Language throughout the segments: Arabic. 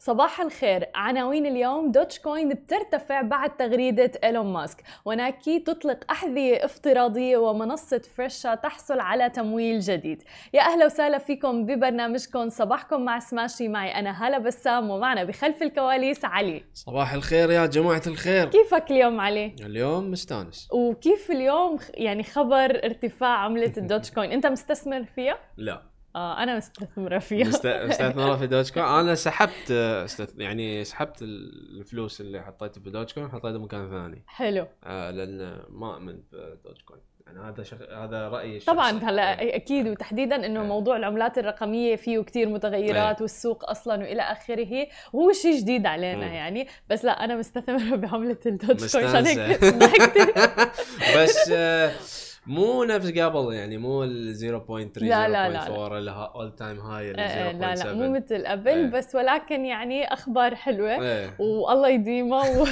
صباح الخير. عناوين اليوم دوج كوين بترتفع بعد تغريدة إيلون ماسك ونايكي تطلق أحذية افتراضية ومنصة فريشا تحصل على تمويل جديد. يا أهلا وسهلا فيكم ببرنامجكم. صباحكم مع سماشي. معي أنا هلا بسام ومعنا بخلف الكواليس علي. صباح الخير يا جماعة الخير. كيفك اليوم علي؟ اليوم مستانس. وكيف اليوم يعني خبر ارتفاع عملة الدوج كوين أنت مستثمر فيها؟ لا. آه أنا مستثمرة فيها مست- مستثمرة في دوج كوين أنا سحبت. يعني سحبت الفلوس اللي حطيتها في دوج كوين حطيتها مكان ثاني حلو آه لأن ما امن بدوج كوين يعني هذا شخ... هذا رأيي طبعا هلا إيه. أكيد وتحديدا إنه إيه. موضوع العملات الرقمية فيه كتير متغيرات إيه. والسوق أصلا وإلى آخره وهو شيء جديد علينا مم. يعني بس لا أنا مستثمرة بعملة الدوج كوين عشان هيك. ضحكت بس آه مو نفس قبل يعني مو ال 0.3 لا، لا، لا، 0.4 اللي اول تايم هاي لا لا مو 0.7 مثل قبل إيه. بس ولكن يعني أخبار حلوة. إيه. والله يديمها و...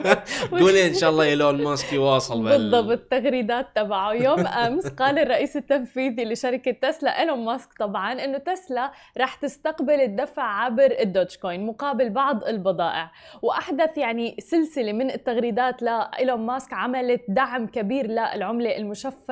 قولي إن شاء الله إيلون ماسك يواصل بال- بالضبط التغريدات تبعه. يوم أمس قال الرئيس التنفيذي لشركة تسلا إيلون ماسك طبعا إنه تسلا رح تستقبل الدفع عبر الدوج كوين مقابل بعض البضائع. وأحدث يعني سلسلة من التغريدات لايلون ماسك عملت دعم كبير للعملة المشفرة.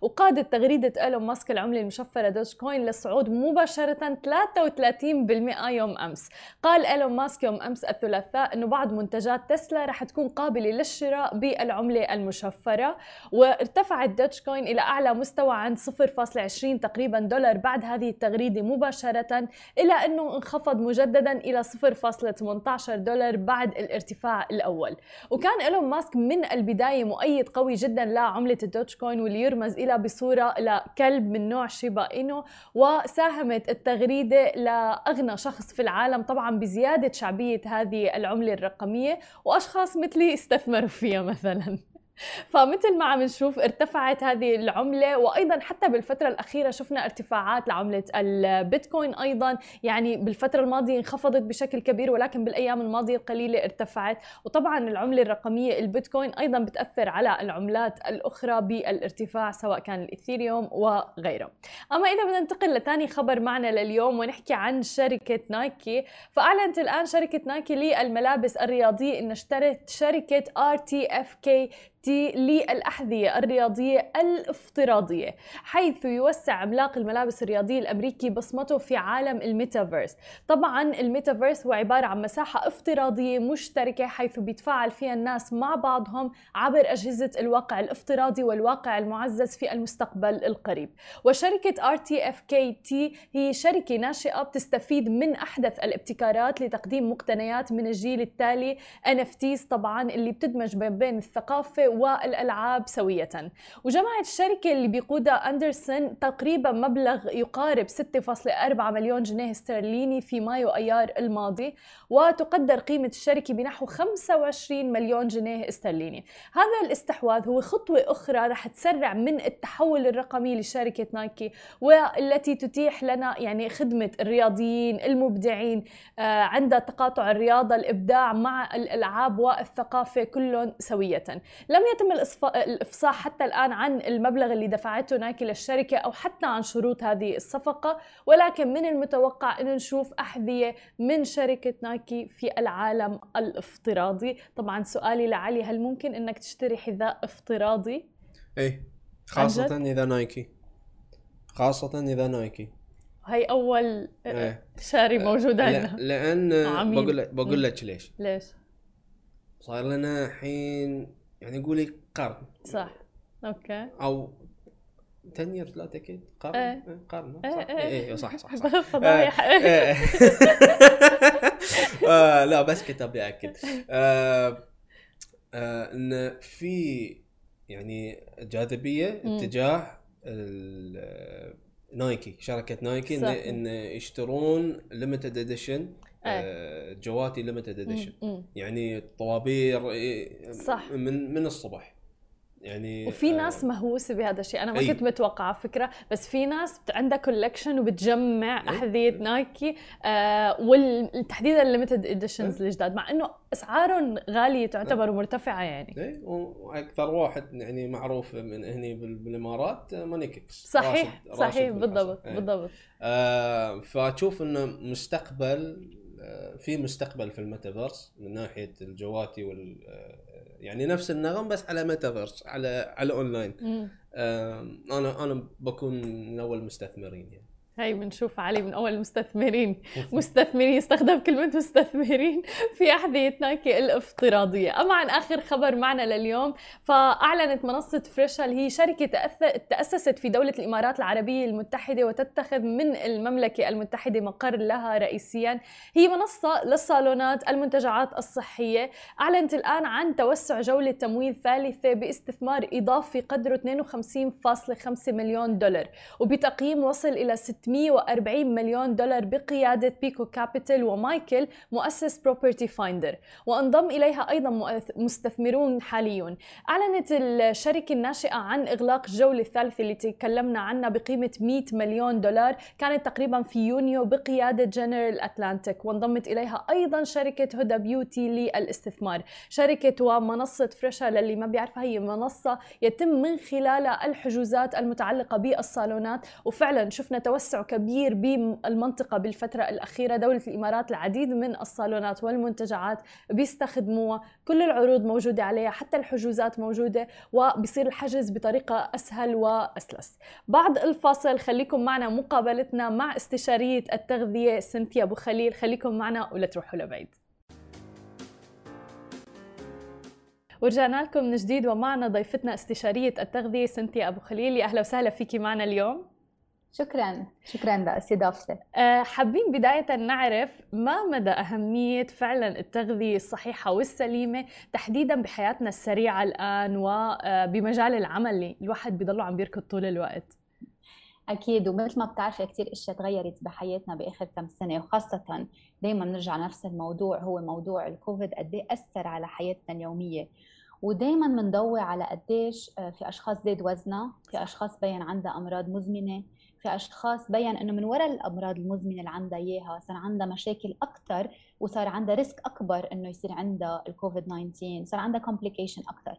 وقادت تغريدة إيلون ماسك العملة المشفرة دوج كوين للصعود مباشرة 33% يوم أمس. قال إيلون ماسك يوم أمس الثلاثاء إنه بعض منتجات تسلا رح تكون قابلة للشراء بالعملة المشفرة وارتفعت دوج كوين إلى أعلى مستوى عند 0.20 تقريبا دولار بعد هذه التغريدة مباشرة إلى إنه انخفض مجددا إلى 0.18 دولار بعد الارتفاع الأول. وكان إيلون ماسك من البداية مؤيد قوي جدا لعملة الدوج كوين واللي يرمز إلى بصورة لكلب من نوع شيبا اينو وساهمت التغريدة لأغنى شخص في العالم طبعا بزيادة شعبية هذه العملة الرقمية وأشخاص مثلي استثمروا فيها مثلا. فمثل ما عم نشوف ارتفعت هذه العملة وأيضا حتى بالفترة الأخيرة شفنا ارتفاعات لعملة البيتكوين أيضا. يعني بالفترة الماضية انخفضت بشكل كبير ولكن بالأيام الماضية القليلة ارتفعت. وطبعا العملة الرقمية البيتكوين أيضا بتأثر على العملات الأخرى بالارتفاع سواء كان الإثيريوم وغيره. أما إذا بدنا ننتقل لثاني خبر معنا لليوم ونحكي عن شركة نايكي. فأعلنت الآن شركة نايكي للملابس الرياضية إن اشترت شركة RTFK للأحذية الرياضية الافتراضية حيث يوسع عملاق الملابس الرياضية الأمريكي بصمته في عالم الميتافيرس. طبعا الميتافيرس هو عبارة عن مساحة افتراضية مشتركة حيث بيتفاعل فيها الناس مع بعضهم عبر أجهزة الواقع الافتراضي والواقع المعزز في المستقبل القريب. وشركة RTFKT هي شركة ناشئة بتستفيد من أحدث الابتكارات لتقديم مقتنيات من الجيل التالي NFTs طبعا اللي بتدمج ما بين الثقافة والألعاب سوية. وجمعت الشركة اللي بيقودها أندرسون تقريبا مبلغ يقارب 6.4 مليون جنيه استرليني في مايو أيار الماضي وتقدر قيمة الشركة بنحو 25 مليون جنيه استرليني. هذا الاستحواذ هو خطوة أخرى رح تسرع من التحول الرقمي لشركة نايكي والتي تتيح لنا يعني خدمة الرياضيين المبدعين آه، عند تقاطع الرياضة الإبداع مع الألعاب والثقافة كلهم سوية. لم يتم الإصفا- الإفصاح حتى الآن عن المبلغ اللي دفعته نايكي للشركة أو حتى عن شروط هذه الصفقة ولكن من المتوقع أن نشوف أحذية من شركة نايكي في العالم الافتراضي طبعا سؤالي لعلي هل ممكن أنك تشتري حذاء افتراضي؟ إيه عن خاصة إذا نايكي خاصة إذا نايكي هي أول إيه. شاري موجود لا عندنا لأن عميل. بقول لك بقول لك ليش ليش؟ صار لنا الحين يعني قولي قرن صح أوكي أو 10 years لا تاكيد قرن إيه. إيه، قرن إيه، صح إيه. إيه إيه، صح صح صح فضايح إيه. آه، لا بس كتاب ياكد آه، آه، إن في يعني جاذبية. اتجاه نايكي شركة نايكي إن. إن يشترون ليمتد اديشن جواتي ليمتد اديشن. يعني طوابير إيه، صح. من من الصبح يعني وفي آه، ناس مهووسة بهذا الشيء أنا ما أي. كنت متوقعة فكرة بس في ناس عندها collection وبتجمع. أحذية نايكي آه وتحديدا ال limited editions الجداد مع إنه أسعارهم غالية تعتبر ومرتفعه يعني وأكثر واحد يعني معروف من هني بال- بالإمارات آه، Money Kicks صحيح راشد- صحيح راشد بالضبط. إيه. بالضبط آه فأشوف إنه مستقبل آه، في مستقبل في الميتافيرس من ناحية الجواتي وال آه، يعني نفس النظام بس على ميتافيرس على على أونلاين. أنا أنا بكون من أول المستثمرين يعني. هاي بنشوف علي من أول المستثمرين مستثمرين استخدم كلمة مستثمرين في أحذيتنا الافتراضيه أما عن آخر خبر معنا لليوم فأعلنت منصة فريشا اللي هي شركة تأسست في دولة الإمارات العربية المتحدة وتتخذ من المملكة المتحدة مقر لها رئيسيا. هي منصة للصالونات المنتجعات الصحية. أعلنت الآن عن توسع جولة تمويل ثالثة باستثمار إضافي قدره 52.5 مليون دولار وبتقييم وصل إلى 640 مليون دولار بقيادة بيكو كابيتال ومايكل مؤسس بروبرتي فايندر. وانضم إليها أيضا مستثمرون حاليون أعلنت الشركة الناشئة عن إغلاق الجولة الثالثة اللي تكلمنا عنها بقيمة 100 مليون دولار كانت تقريبا في يونيو بقيادة جنرال أتلانتيك. وانضمت إليها أيضا شركة هدى بيوتي للاستثمار. شركة ومنصة فريشا للي ما بيعرفها هي منصة يتم من خلالها الحجوزات المتعلقة بالصالونات. وفعلا شفنا توسع توسع كبير بالمنطقة بالفترة الأخيرة. دولة الإمارات العديد من الصالونات والمنتجعات بيستخدموها. كل العروض موجودة عليها حتى الحجوزات موجودة وبصير الحجز بطريقة أسهل وأسلس. بعد الفاصل خليكم معنا مقابلتنا مع استشارية التغذية سنتيا أبو خليل. خليكم معنا ولا تروحوا لبعيد. ورجعنا لكم من جديد ومعنا ضيفتنا استشارية التغذية سنتيا أبو خليل. أهلا وسهلا فيكي معنا اليوم. شكرا. شكرا لاستضافتك أه حابين بداية نعرف ما مدى أهمية فعلا التغذية الصحيحة والسليمة تحديدا بحياتنا السريعة الآن وبمجال العمل اللي الواحد بيضله عم بيركض طول الوقت؟ أكيد ومثل ما بتعرفي كثير إشياء تغيرت بحياتنا بآخر كم سنة وخاصة دائما بنرجع نفس الموضوع هو موضوع الكوفيد قد إيه أثر على حياتنا اليومية. ودائما بنضوي على قديش آه، في أشخاص زاد وزنها في أشخاص بين عندها أمراض مزمنة في أشخاص بين إنه من وراء الأمراض المزمنة اللي عندها إياها صار عندها مشاكل أكثر وصار عندها risk أكبر إنه يصير عندها الكوفيد 19 صار عندها complication أكثر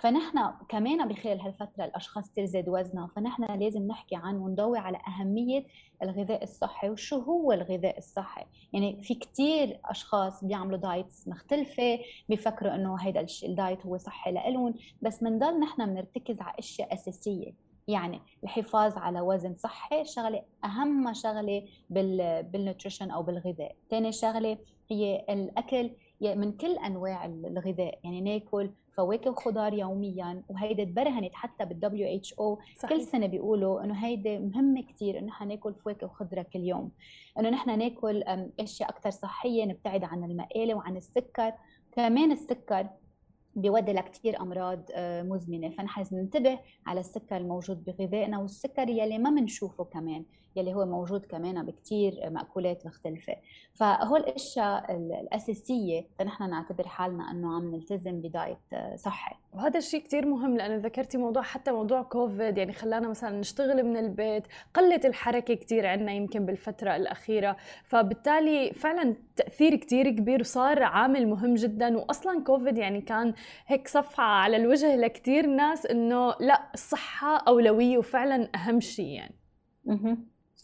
فنحن كمان بخلال هالفترة الأشخاص كثير زاد وزنها فنحن لازم نحكي عن ونضوي على أهمية الغذاء الصحي وشو هو الغذاء الصحي. يعني في كثير أشخاص بيعملوا diets مختلفة بيفكروا إنه هيدا ال diet هو صحي لإلهم بس بنضل نحن بنرتكز على أشياء أساسية. يعني الحفاظ على وزن صحي شغلة أهم شغلة بال nutrition أو بالغذاء. ثاني شغلة هي الأكل من كل أنواع الغذاء. يعني ناكل فواكه وخضار يوميا وهيدي تبرهنت حتى بال WHO. كل سنة بيقولوا إنه هيدي مهمة كثير إنه نحن ناكل فواكه وخضرة كل يوم. إنه نحن ناكل أشياء أكثر صحية نبتعد عن المقالي وعن السكر. كمان السكر بيودي لكثير أمراض آه، مزمنة. فنحن لازم ننتبه على السكر الموجود بغذائنا والسكر يلي ما بنشوفه كمان. يلي هو موجود كمان بكثير مأكولات مختلفة. فهول الأشياء الأساسية نحن نعتبر حالنا أنه عم نلتزم بدايت صحي. وهذا الشيء كثير مهم لأنه ذكرتي موضوع حتى موضوع كوفيد يعني خلانا مثلا نشتغل من البيت قلت الحركة كثير عندنا يمكن بالفترة الأخيرة. فبالتالي فعلا تأثير كثير كبير وصار عامل مهم جدا. وأصلا كوفيد يعني كان هيك صفعة على الوجه لكثير ناس إنه لا الصحة أولوية وفعلا أهم شيء يعني.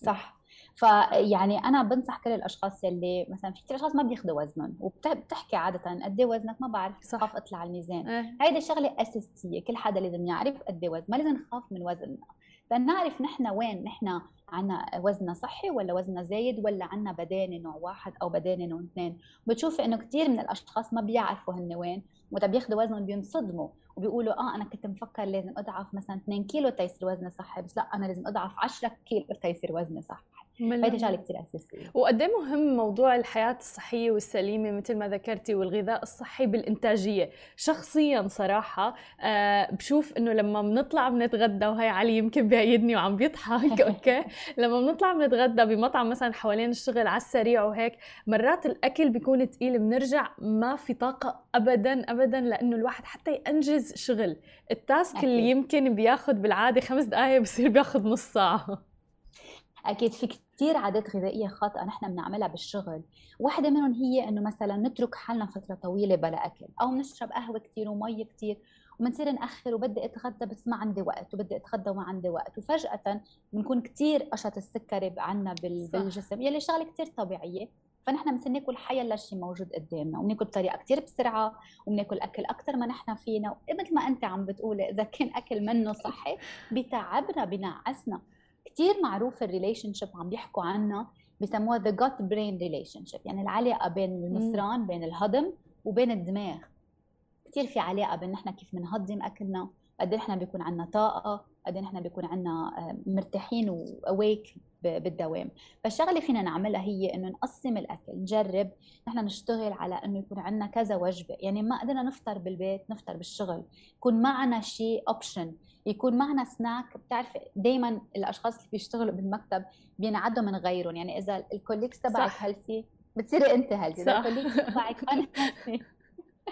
صح. فيعني أنا بنصح كل الأشخاص يلي مثلا في كثير أشخاص ما بياخذوا وزنهم وبتحكي عاده قد إيه وزنك ما بعرف خاف أطلع على الميزان. آه. هيدي شغله أساسية كل حدا لازم يعرف قد إيه وزن ما لازم نخاف من وزننا. فنعرف نحن وين نحن عنا وزننا صحي ولا وزننا زايد ولا عنا بدانه نوع واحد أو بدانه نوع اثنين. بتشوفي إنه كثير من الأشخاص ما بيعرفوا هن وين وقت بياخذوا وزنهم بينصدموا. وبيقولوا آه أنا كنت مفكر لازم أضعف مثلا 2 كيلو تيصير وزني صحي بس لا أنا لازم أضعف 10 كيلو تيصير وزني صحي. هيدي شغلة كثير أساسية. وقد إيه مهم موضوع الحياة الصحية والسليمة مثل ما ذكرتي والغذاء الصحي بالإنتاجية؟ شخصيا صراحة آه بشوف إنه لما بنطلع بنتغدى وهي علي يمكن بيأيدني وعم بيضحك okay؟ لما بنطلع بنتغدى بمطعم مثلا حوالين الشغل على السريع وهيك مرات الأكل بيكون ثقيل بنرجع ما في طاقة ابدا ابدا لأنه الواحد حتى ينجز شغل. ال task أكيد. اللي يمكن بياخذ بالعادة خمس دقائق بصير بياخذ نص ساعة. أكيد. في كثير عادات غذائية خاطئة نحن بنعملها بالشغل. واحدة منهم هي إنه مثلا نترك حالنا فترة طويلة بلا أكل أو نشرب قهوة كثير ومي كثير وبنصير نأخر وبدي أتغدى بس ما عندي وقت وبدي أتغدى وما عندي وقت. وفجأة بنكون كثير قشط السكري عنا بالجسم يلي شغلة كثير طبيعية. فنحن بنصير ناكل حيلا شيء موجود قدامنا وبناكل بطريقة كثير بسرعة وبناكل أكل أكثر ما نحن فينا مثل ما أنت عم بتقولي إذا كان أكل منه صحي بتعبنا بنعسنا كثير معروف ال relationship عم بيحكوا عنها بسموها the gut brain relationship يعني العلاقة بين المصران بين الهضم وبين الدماغ. كثير في علاقة بين نحن كيف بنهضم أكلنا قد إيه نحن بيكون عندنا طاقة قد إيه نحن بيكون عندنا آه، مرتاحين و awake بالدوام. فالشغلة فينا نعملها هي إنه نقسم الأكل نجرب نحن نشتغل على إنه يكون عندنا كذا وجبة. يعني ما قدرنا نفطر بالبيت نفطر بالشغل. يكون معنا شيء option يكون معنا سناك بتعرفي دائما الأشخاص اللي بيشتغلوا بالمكتب بينعدوا من غيرهم. يعني إذا ال colleagues تبعك healthy بتصيري أنت healthy إذا ال colleagues تبعك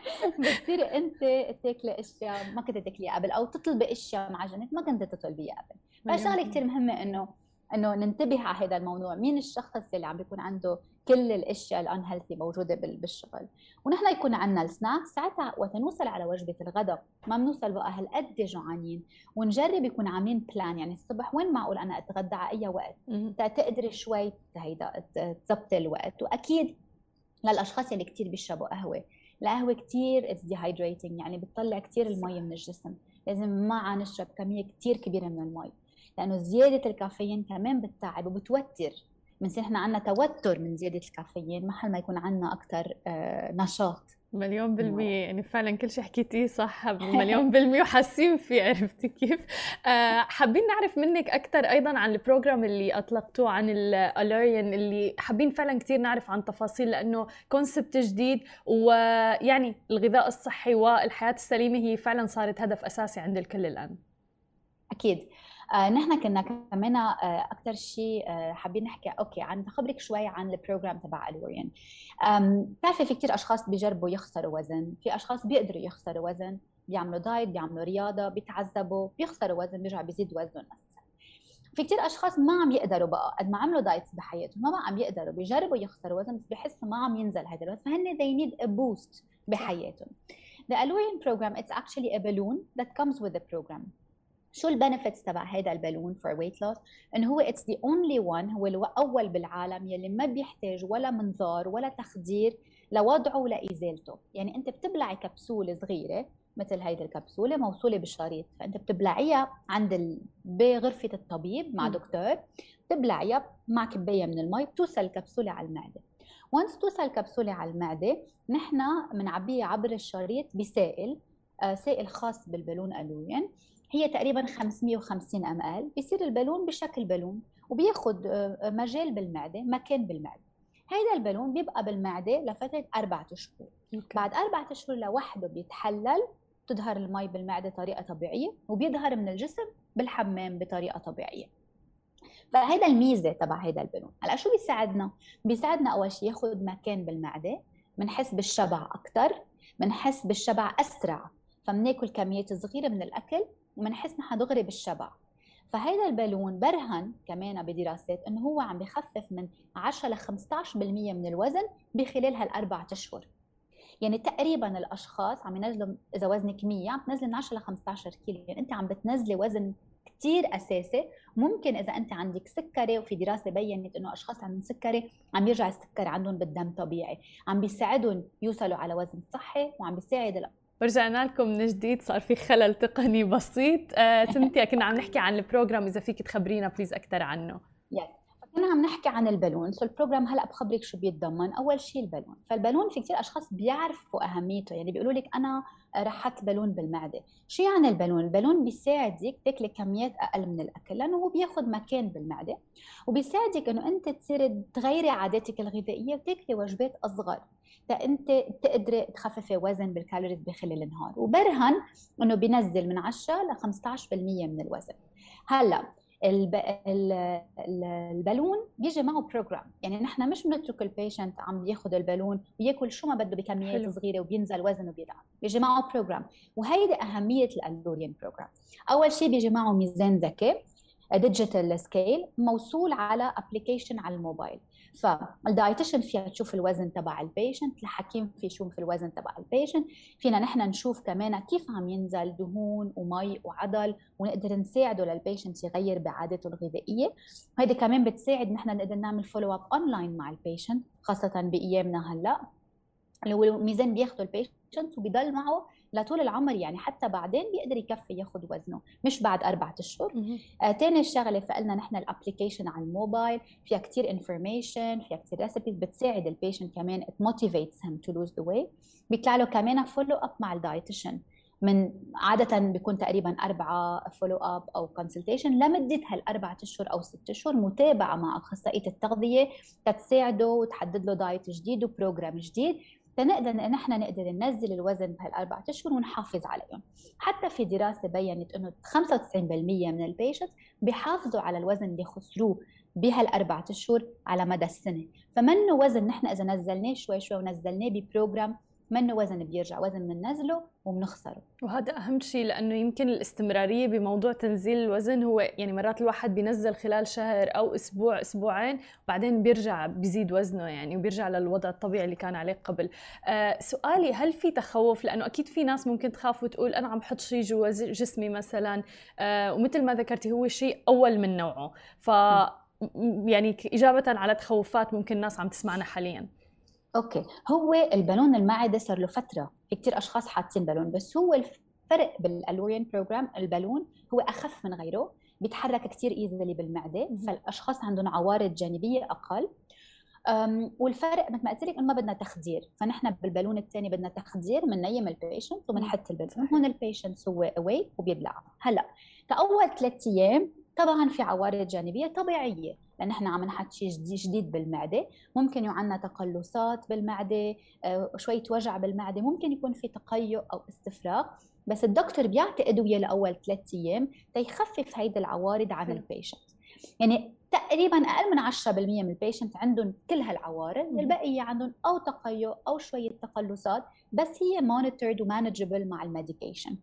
بتصيري أنت تاكلي أشياء ما كنت تاكليها قبل أو تطلبي أشياء معجنات ما كنت تطلبيها قبل. فشغلة كثير مهمة إنه إنه ننتبه على هذا الموضوع. مين الشخص اللي عم بيكون عنده كل الأشياء ال unhealthy موجوده بالشغل؟ ونحن يكون عندنا السناك ساعتها وقت نوصل على وجبة الغداء ما بنوصل بقى هالقد جوعانين. ونجرب يكون عاملين plan يعني الصبح وين معقول أنا أتغدى على أي وقت؟ تقدري شوي هيدا تظبطي الوقت. وأكيد للأشخاص اللي كثير بيشربوا قهوة القهوه كثير it's dehydrating يعني بتطلع كثير المي من الجسم. لازم معها نشرب كمية كثير كبيرة من المي لأنه زيادة الكافيين كمان بتتعب وبتوتر. بنصير إحنا عندنا توتر من زيادة الكافيين محل ما يكون عندنا أكثر آه، نشاط. مليون بالمية. يعني فعلا كل شيء حكيتيه صح مليون بالمية وحاسين فيه عرفتي كيف؟ آه حابين نعرف منك أكثر أيضا عن ال program اللي أطلقتوه عن ال Allurion اللي حابين فعلا كثير نعرف عن تفاصيل لأنه concept جديد ويعني الغذاء الصحي والحياة السليمة هي فعلا صارت هدف أساسي عند الكل الآن. أكيد. نحن كنا كمان آه أكثر شيء آه حابين نحكي okay عن خبرك شوي عن ال program تبع Allurion بتعرفي في كثير أشخاص بيجربوا يخسروا وزن. في أشخاص بيقدروا يخسروا وزن. بيعملوا diet بيعملوا رياضة بيتعذبوا بيخسروا وزن بيرجع بيزيد وزنهم في كثير أشخاص ما عم يقدروا بقى قد ما عملوا diets بحياتهم ما عم يقدروا بيجربوا يخسروا وزن بس بحسوا ما عم ينزل هذا الوزن. فهن they need a boost بحياتهم. The Allurion program it's actually a balloon that comes with the program. شو ال benefits تبع هذا البالون for weight loss انه هو it's the only one هو الأول بالعالم يلي ما بيحتاج ولا منظار ولا تخدير لوضعه ولازالته يعني أنت بتبلعي كبسولة صغيرة مثل هيدي الكبسولة موصولة بالشريط. فأنت بتبلعيها عند ال... بغرفة الطبيب مع دكتور بتبلعيها مع كباية من المي بتوصل الكبسوله على المعدة. و once توصل الكبسوله على المعدة نحن بنعبيها عبر الشريط بسائل آه سائل خاص بالبالون الوين هي تقريبا 550 ml بيصير البالون بشكل بالون وبياخذ آه، مجال بالمعدة مكان بالمعدة. هذا البالون بيبقى بالمعدة لفترة أربع أشهر. بعد أربع أشهر لوحده بيتحلل بتظهر المي بالمعدة طريقة طبيعية وبيظهر من الجسم بالحمام بطريقة طبيعية. فهذا الميزة تبع هذا البالون. هلأ شو بيساعدنا؟ بيساعدنا أول شيء ياخذ مكان بالمعدة بنحس بالشبع أكثر بنحس بالشبع أسرع. فبناكل كميات صغيرة من الأكل وبنحس نحن دغري بالشبع. فهذا البالون برهن كمان بدراسات إنه هو عم بخفف من 10 ل 15% من الوزن بخلال هالأربع أشهر. يعني تقريبا الأشخاص عم ينزلوا إذا وزنك 100 عم تنزلي من 10 ل 15 كيلو. يعني أنت عم بتنزلي وزن كثير أساسي. ممكن إذا أنت عندك سكري وفي دراسة بينت إنه أشخاص عندهم سكري عم يرجع السكر عندهم بالدم طبيعي. عم بيساعدهم يوصلوا على وزن صحي وعم بيساعد ورجعنا لكم من جديد صار في خلل تقني بسيط. آه سنتيا كنا عم نحكي عن ال program إذا فيك تخبرينا please أكثر عنه. yes كنا عم نحكي عن البالون. so ال program هلأ بخبرك شو بيتضمن. أول شيء البالون. فالبالون في كثير أشخاص بيعرفوا أهميته. يعني بيقولوا لك أنا رحت بالون بالمعدة. شو يعني البالون؟ البالون بيساعدك تاكلي كميات أقل من الأكل لأنه هو بياخذ مكان بالمعدة. وبيساعدك إنه أنت تصيري تغيري عاداتك الغذائية وتاكلي وجبات أصغر. انت تقدري تخففي وزن بال calories بخلال النهار. وبرهن إنه بينزل من 10 ل 15% من الوزن. هلأ البالون بيجي معه program يعني نحن مش بنترك ال patient عم بياخذ البالون وياكل شو ما بده بكميات حلو. صغيرة وبينزل وزنه وبيضعف بيجي معه بروجرام وهيدي أهمية ال Allurion program أول شيء بيجي معه ميزان ذكي. digital scale موصول على application على الموبايل. فال dietitian فيها تشوف الوزن تبع ال patient الحكيم في يشوف الوزن تبع ال patient فينا نحن نشوف كمان كيف عم ينزل دهون ومي وعضل ونقدر نساعده لل patient يغير بعادته الغذائية. هيدي كمان بتساعد نحن نقدر نعمل follow up online مع ال patient خاصة بأيامنا هلأ. اللي هو ميزان بياخده ال patient وبيضل معه لطول العمر يعني حتى بعدين بيقدر يكفي ياخذ وزنه مش بعد أربعة أشهر. آه تاني شغلة فقلنا نحن ال application على الموبايل فيها كثير information فيها كثير recipes بتساعد ال patient كمان motivates him to lose the weight. بيطلع له كمان follow up مع ال dietitian من عادة بيكون تقريبا أربعة follow up أو consultation لمدة هالأربعة أشهر أو ست أشهر متابعة مع أخصائية التغذية تتساعده وتحدد له diet جديد و program جديد. تنقدر نحن نقدر ننزل الوزن بهالأربع أشهر ونحافظ عليهم. حتى في دراسة بينت إنه 95% من ال patients بيحافظوا على الوزن اللي خسروه بهالأربع أشهر على مدى السنة. فمنه وزن نحن إذا نزلناه شوي شوي ونزلناه ب program منه وزن بيرجع وزن بننزله وبنخسره. وهذا أهم شيء لأنه يمكن الاستمرارية بموضوع تنزيل الوزن هو يعني مرات الواحد بينزل خلال شهر أو أسبوع أسبوعين وبعدين بيرجع بيزيد وزنه يعني وبيرجع للوضع الطبيعي اللي كان عليه قبل. آه سؤالي هل في تخوف؟ لأنه أكيد في ناس ممكن تخاف وتقول أنا عم بحط شيء جوا جسمي مثلا. آه ومثل ما ذكرتي هو شيء أول من نوعه. ف يعني إجابة على تخوفات ممكن الناس عم تسمعنا حاليا. okay. هو البالون المعده صار له فترة. في كثير أشخاص حاطين بالون بس هو الفرق بال Allurion program البالون هو أخف من غيره بيتحرك كثير easily بالمعدة فالأشخاص عندهم عوارض جانبية أقل. والفرق مثل ما قلت لك إنه ما بدنا تخدير. فنحن بالبالون الثاني بدنا تخدير بننيم ال patient وبنحط البالون. هون ال patient هو awake وبيبلع. هلأ كأول ثلاث أيام طبعا في عوارض جانبية طبيعية لأن إحنا عم نحط شيء جديد بالمعدة. ممكن يكون عندنا تقلصات بالمعدة آه، شوية وجع بالمعدة. ممكن يكون في تقيؤ أو استفراغ. بس الدكتور بيعطي أدوية لأول ثلاث أيام تيخفف هيدي العوارض عن ال patient يعني تقريبا أقل من 10% من ال patient عندهم كل هالعوارض. البقية عندهم أو تقيؤ أو شوية تقلصات بس هي monitored و manageable مع ال medication.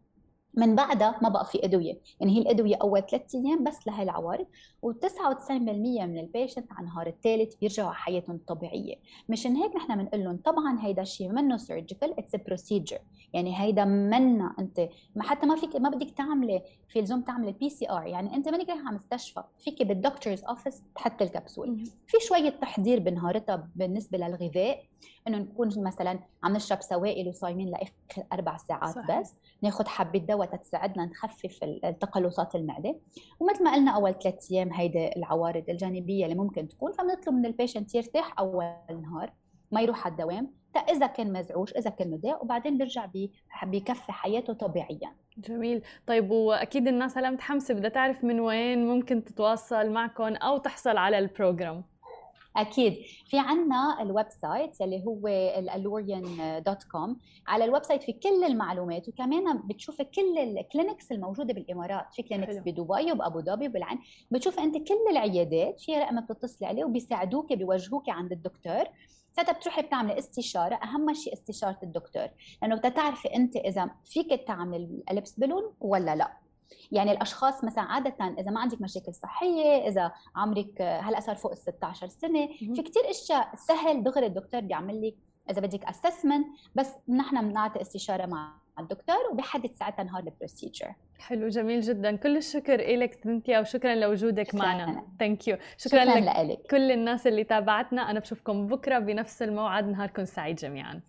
من بعدها ما بقى في أدوية. يعني هي الأدوية أول ثلاث أيام بس لهي العوارض و99% من البيشنت على النهار الثالث بيرجعوا على حياتهم الطبيعية. مشان هيك نحن بنقول لهم طبعا هيدا الشيء منه surgical it's procedure يعني هيدا منا أنت. ما حتى ما فيك ما بدك تعملي في لزوم تعملي ال PCR يعني أنت مانك رايحة على مستشفى فيك بال doctor's office تحط الكبسول. في شوية تحضير بنهارتها بالنسبة للغذاء. إنه نكون مثلا عم نشرب سوائل وصايمين لآخر أربع ساعات صحيح. بس ناخذ حبة دواء تساعدنا نخفف التقلصات المعدة. ومثل ما قلنا أول ثلاث أيام هيدي العوارض الجانبية اللي ممكن تكون فبنطلب من ال patient يرتاح أول نهار ما يروح على الدوام. إذا كان مزعوج إذا كان مضايق وبعدين بيرجع بيكفي حياته طبيعيا. جميل. طيب وأكيد الناس هلا متحمسة بدها تعرف من وين ممكن تتواصل معكم أو تحصل على ال program أكيد. في عنا ال website اللي هو ال Allurion dot com. على ال website في كل المعلومات وكمان بتشوفي كل ال clinics الموجودة بالإمارات. في clinics بدبي وبأبو ظبي وبالعين. بتشوفي أنت كل العيادات في رقم بتتصلي عليه وبيساعدوك بيوجهوك عند الدكتور. ساعتها بتروحي بتعملي استشارة أهم شيء استشارة الدكتور. لأنه بدها تعرفي أنت إذا فيك تعملي ال Elipse balloon ولا لا. يعني الأشخاص مثلا عادة إذا ما عندك مشاكل صحية إذا عمرك هلأ صار فوق ال 16 سنة في كثير أشياء سهل دغري الدكتور بيعمل لك إذا بدك assessment بس نحن بنعطي استشارة مع الدكتور وبحدد ساعتها نهار ال procedure حلو جميل جدا. كل الشكر لك سنتيا وشكرا لوجودك معنا. thank you شكرا, شكرا لك. كل الناس اللي تابعتنا. أنا بشوفكم بكرة بنفس الموعد. نهاركم سعيد جميعا.